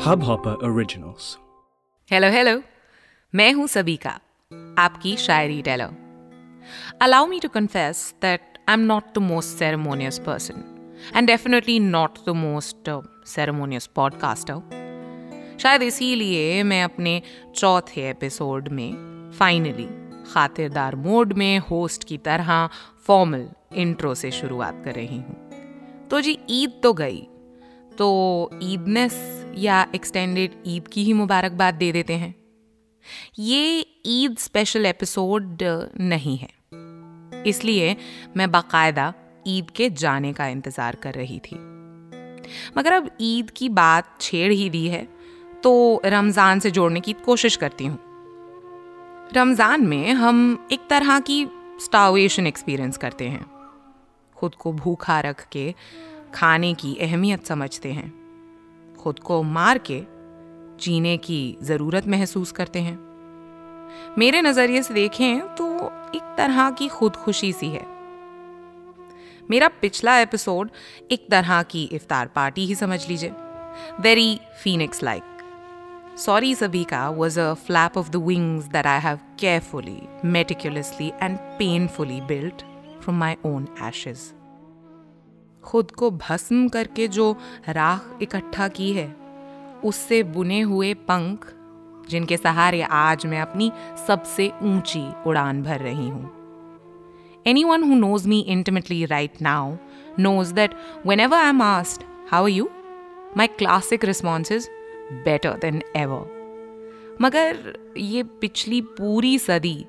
Hubhopper Originals. Hello hello मैं हूँ सबीका, आपकी शायरी tailor allow me to confess that I am not the most ceremonious person and definitely not the most ceremonious podcaster शायद इसीलिए मैं अपने चौथे एपिसोड में फाइनली खातिरदार मोड में होस्ट की तरह फॉर्मल इंट्रो से शुरुआत कर रही हूँ। तो जी, ईद तो गई तो ईदनेस या एक्सटेंडेड ईद की ही मुबारकबाद दे देते हैं। ये ईद स्पेशल एपिसोड नहीं है। इसलिए मैं बाकायदा ईद के जाने का इंतज़ार कर रही थी। मगर अब ईद की बात छेड़ ही दी है तो रमज़ान से जोड़ने की कोशिश करती हूँ। रमज़ान में हम एक तरह की स्टावेशन एक्सपीरियंस करते हैं। खुद को भूखा रख के खाने की अहमियत समझते हैं। खुद को मार के जीने की ज़रूरत महसूस करते हैं। मेरे नज़रिए से देखें तो एक तरह की खुदकुशी सी है। मेरा पिछला एपिसोड एक तरह की इफ्तार पार्टी ही समझ लीजिए। वेरी फीनिक्स लाइक सॉरी सभी का was a flap of the wings that I have carefully meticulously and painfully built from my own ashes खुद को भस्म करके जो राख इकट्ठा की है, उससे बुने हुए पंख, जिनके सहारे आज मैं अपनी सबसे ऊँची उड़ान भर रही हूँ। Anyone who knows me intimately right now knows that whenever I'm am asked how you my classic response is, better than ever. मगर ये पिछली पूरी सदी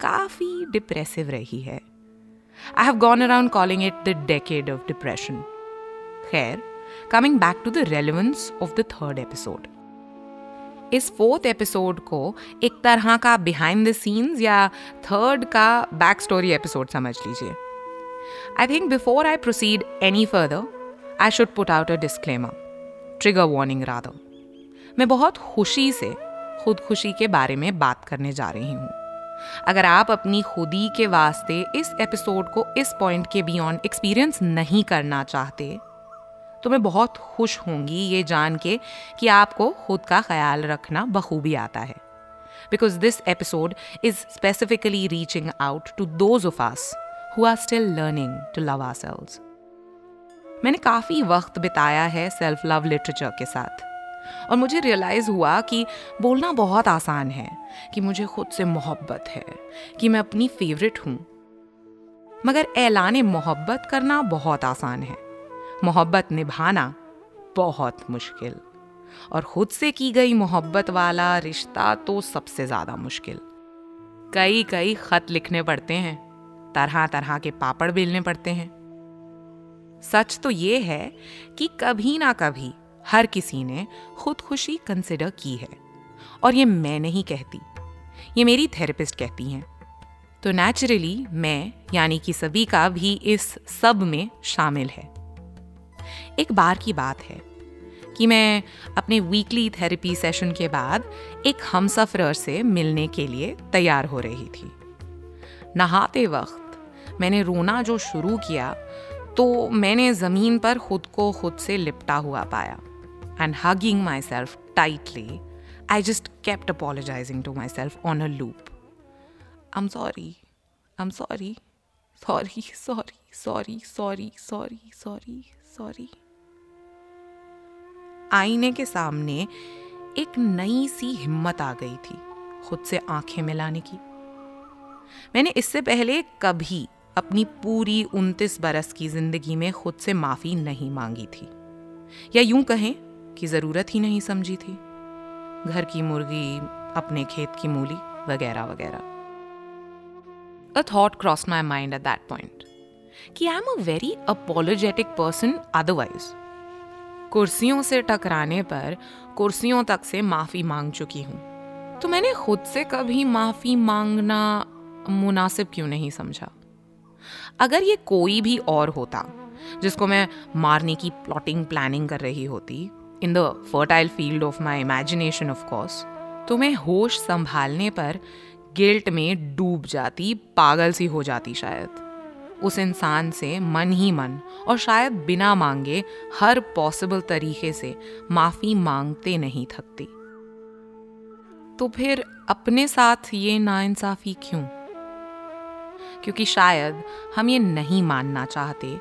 काफ़ी डिप्रेसिव रही है। I have gone around calling it the decade of depression. Khair, coming back to the relevance of the third episode. इस fourth episode को एक तरह का बिहाइंड द सीन्स या थर्ड का बैक स्टोरी एपिसोड समझ लीजिए I think before I proceed any further I should put out a disclaimer trigger warning rather मैं बहुत खुशी से खुदकुशी के बारे में बात करने जा रही हूँ अगर आप अपनी खुदी के वास्ते इस एपिसोड को इस पॉइंट के बियॉन्ड एक्सपीरियंस नहीं करना चाहते तो मैं बहुत खुश होंगी ये जान के कि आपको खुद का ख्याल रखना बखूबी आता है। Because this episode is specifically reaching out to those of us who are still learning to love our मैंने काफ़ी वक्त बिताया है सेल्फ लव लिटरेचर के साथ। और मुझे रियलाइज़ हुआ कि बोलना बहुत आसान है, कि मुझे खुद से मोहब्बत है, कि मैं अपनी फेवरेट हूँ। मगर ऐलान मोहब्बत करना बहुत आसान है। मोहब्बत निभाना बहुत मुश्किल। और खुद से की गई मोहब्बत वाला रिश्ता तो सबसे ज़्यादा मुश्किल। कई कई खत लिखने पड़ते हैं तरह तरह के पापड़ बेलने पड़ते हैं। सच तो ये है कि कभी ना कभी हर किसी ने खुदकुशी कंसिडर की है। और ये मैं नहीं कहती। ये मेरी थेरेपिस्ट कहती हैं। तो नेचुरली मैं, यानी कि सभी का भी इस सब में शामिल है। एक बार की बात है कि मैं अपने वीकली थेरेपी सेशन के बाद एक हम सफ़र से मिलने के लिए तैयार हो रही थी। नहाते वक्त मैंने रोना जो शुरू किया तो मैंने ज़मीन पर खुद को खुद से लिपटा हुआ पाया। And hugging myself tightly, I just kept apologizing to myself on a loop. I'm sorry. I'm sorry. Sorry, sorry, sorry, sorry, sorry, sorry, sorry. आईने के सामने एक नई सी हिम्मत आ गई थी खुद से आँखें मिलाने की मैंने इससे पहले कभी अपनी पूरी उनतीस बरस की ज़िंदगी में खुद से माफ़ी नहीं मांगी थी या यूँ कहें की ज़रूरत ही नहीं समझी थी। घर की मुर्गी, अपने खेत की मूली वगैरह वगैरह। A thought cross my mind at that point कि I am a very apologetic person otherwise कुर्सियों से टकराने पर कुर्सियों तक से माफ़ी मांग चुकी हूँ। तो मैंने खुद से कभी माफ़ी मांगना मुनासिब क्यों नहीं समझा? अगर ये कोई भी और होता, जिसको मैं मारने की प्लॉटिंग प्लानिंग कर रही होती in the fertile field of my imagination of course तो मैं होश संभालने पर गिल्ट में डूब जाती, पागल सी हो जाती शायद। उस इंसान से मन ही मन, और शायद बिना मांगे, हर पॉसिबल तरीके से माफ़ी मांगते नहीं थकती। तो फिर अपने साथ ये नाइंसाफी क्यों? क्योंकि शायद हम ये नहीं मानना चाहते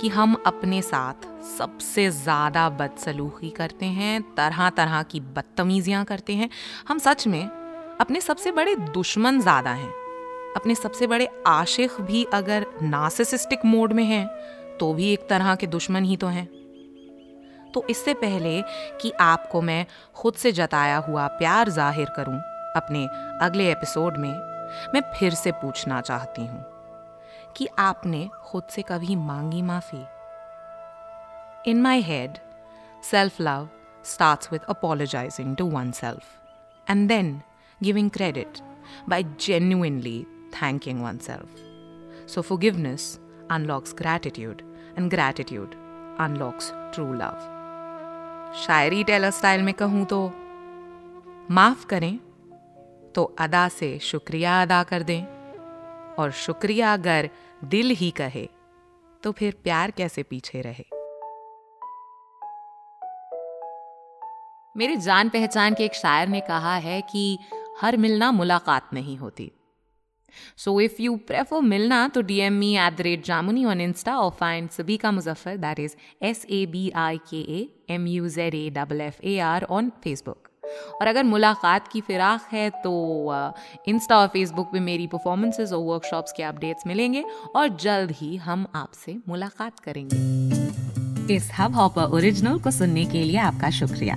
कि हम अपने साथ सबसे ज़्यादा बदसलूकी करते हैं तरह तरह की बदतमीज़ियाँ करते हैं। हम सच में अपने सबसे बड़े दुश्मन ज़्यादा हैं। अपने सबसे बड़े आशिक भी अगर नासिसिस्टिक मोड में हैं तो भी एक तरह के दुश्मन ही तो हैं। तो इससे पहले कि आपको मैं खुद से जताया हुआ प्यार ज़ाहिर करूँ अपने अगले एपिसोड में, मैं फिर से पूछना चाहती हूँ कि आपने खुद से कभी मांगी माफ़ी? In my head self love starts with apologizing to oneself and then giving credit by genuinely thanking oneself. So, forgiveness unlocks gratitude, and gratitude unlocks true love. शायरी टेलर स्टाइल में कहूँ तो माफ़ करें तो अदा से शुक्रिया अदा कर दें और शुक्रिया अगर दिल ही कहे तो फिर प्यार कैसे पीछे रहे मेरे जान पहचान के एक शायर ने कहा है कि हर मिलना मुलाकात नहीं होती। सो इफ़ यू प्रेफर मिलना तो D M me at the rate Jamuni on insta और find Sabika Muzaffar that is S A B I K A M U Z A double F A R on Facebook और अगर मुलाकात की फिराक है तो इंस्टा और Facebook पे मेरी परफॉर्मेंसेज और वर्कशॉप्स के अपडेट्स मिलेंगे और जल्द ही हम आपसे मुलाकात करेंगे। इस हब हॉपर ओरिजिनल को सुनने के लिए आपका शुक्रिया।